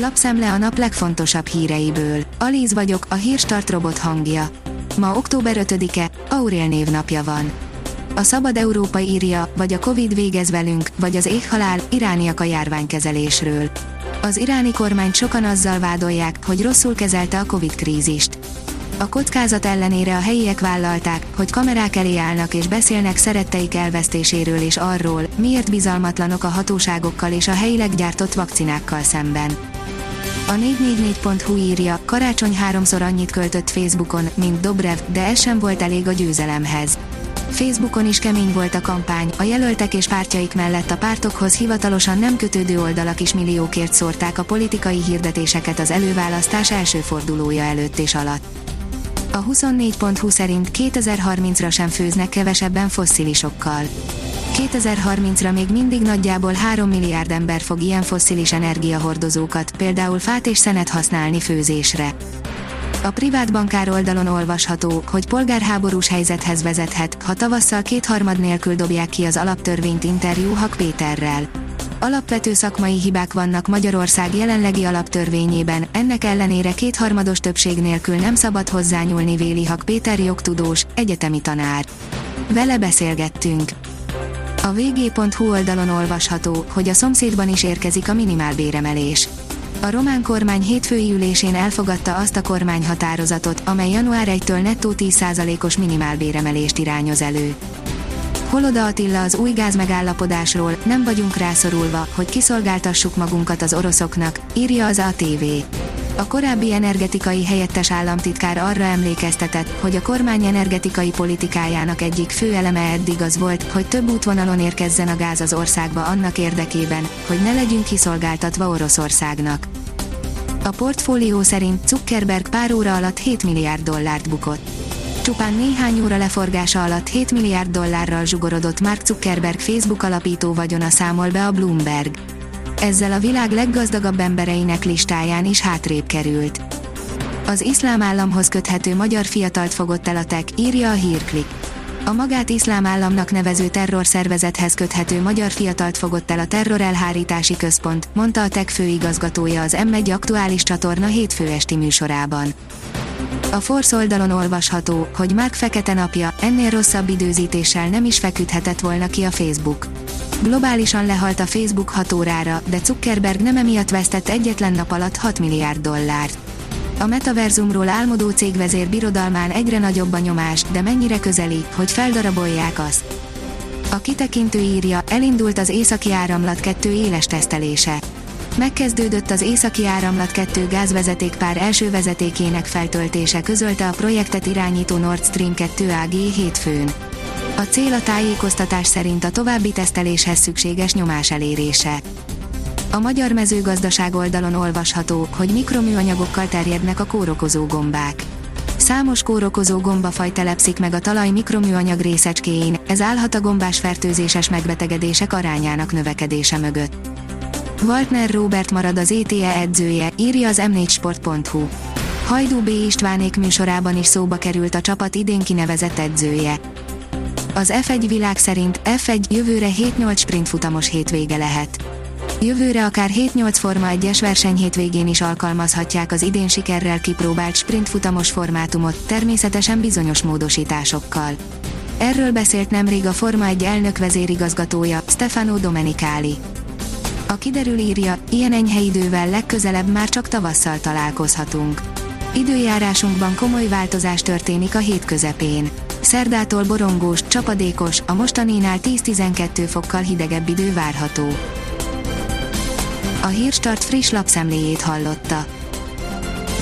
Lapszemle a nap legfontosabb híreiből. Alíz vagyok, a hírstart robot hangja. Ma október 5-e, Aurél névnapja van. A Szabad Európa írja, vagy a Covid végez velünk, vagy az éghalál, irániak a járványkezelésről. Az iráni kormányt sokan azzal vádolják, hogy rosszul kezelte a Covid krízist. A kockázat ellenére a helyiek vállalták, hogy kamerák elé állnak és beszélnek szeretteik elvesztéséről és arról, miért bizalmatlanok a hatóságokkal és a helyileg gyártott vakcinákkal szemben. A 444.hu írja, karácsony háromszor annyit költött Facebookon, mint Dobrev, de ez sem volt elég a győzelemhez. Facebookon is kemény volt a kampány, a jelöltek és pártjaik mellett a pártokhoz hivatalosan nem kötődő oldalak is milliókért szórták a politikai hirdetéseket az előválasztás első fordulója előtt és alatt. A 24.20 szerint 2030-ra sem főznek kevesebben fosszilisokkal. 2030-ra még mindig nagyjából 3 milliárd ember fog ilyen fosszilis energiahordozókat, például fát és szenet használni főzésre. A privát bankár oldalon olvasható, hogy polgárháborús helyzethez vezethet, ha tavasszal kétharmad nélkül dobják ki az alaptörvényt interjú Hak Péterrel. Alapvető szakmai hibák vannak Magyarország jelenlegi alaptörvényében, ennek ellenére kétharmados többség nélkül nem szabad hozzányúlni Véli Hak Péter jogtudós, egyetemi tanár. Vele beszélgettünk. A vg.hu oldalon olvasható, hogy a szomszédban is érkezik a minimálbéremelés. A román kormány hétfői ülésén elfogadta azt a kormányhatározatot, amely január 1-től nettó 10%-os minimálbéremelést irányoz elő. Holoda Attila az új gázmegállapodásról, nem vagyunk rászorulva, hogy kiszolgáltassuk magunkat az oroszoknak, írja az ATV. A korábbi energetikai helyettes államtitkár arra emlékeztetett, hogy a kormány energetikai politikájának egyik fő eleme eddig az volt, hogy több útvonalon érkezzen a gáz az országba annak érdekében, hogy ne legyünk kiszolgáltatva Oroszországnak. A portfólió szerint Zuckerberg pár óra alatt 7 milliárd dollárt bukott. Csupán néhány óra leforgása alatt 7 milliárd dollárral zsugorodott Mark Zuckerberg Facebook alapító vagyona számol be a Bloomberg. Ezzel a világ leggazdagabb embereinek listáján is hátrébb került. Az iszlám államhoz köthető magyar fiatalt fogott el a TEK, írja a hírklik. A magát iszlám államnak nevező terrorszervezethez köthető magyar fiatalt fogott el a terrorelhárítási központ, mondta a TEK főigazgatója az M1 aktuális csatorna hétfő esti műsorában. A Force oldalon olvasható, hogy Mark fekete napja, ennél rosszabb időzítéssel nem is feküdhetett volna ki a Facebook. Globálisan lehalt a Facebook 6 órára, de Zuckerberg nem emiatt vesztett egyetlen nap alatt 6 milliárd dollárt. A metaverzumról álmodó cégvezér birodalmán egyre nagyobb a nyomás, de mennyire közeli, hogy feldarabolják azt. A kitekintő írja, elindult az északi áramlat 2 éles tesztelése. Megkezdődött az északi áramlat 2 gázvezetékpár első vezetékének feltöltése közölte a projektet irányító Nord Stream 2 AG hétfőn. A cél a tájékoztatás szerint a további teszteléshez szükséges nyomás elérése. A magyar mezőgazdaság oldalon olvasható, hogy mikroműanyagokkal terjednek a kórokozó gombák. Számos kórokozó gombafaj telepszik meg a talaj mikroműanyag részecskéjén, ez állhat a gombás fertőzéses megbetegedések arányának növekedése mögött. Waltner Robert marad az ETE edzője, írja az m4sport.hu. Hajdú B. Istvánék műsorában is szóba került a csapat idén kinevezett edzője. Az F1 világ szerint F1 jövőre 7-8 sprint futamos hétvége lehet. Jövőre akár 7-8 Forma 1-es verseny hétvégén is alkalmazhatják az idén sikerrel kipróbált sprint futamos formátumot, természetesen bizonyos módosításokkal. Erről beszélt nemrég a Forma 1 elnök vezérigazgatója, Stefano Domenicali. A kiderül írja, ilyen enyhe idővel legközelebb már csak tavasszal találkozhatunk. Időjárásunkban komoly változás történik a hét közepén. Szerdától borongós, csapadékos, a mostaninál 10-12 fokkal hidegebb idő várható. A Hírstart friss lapszemléjét hallotta.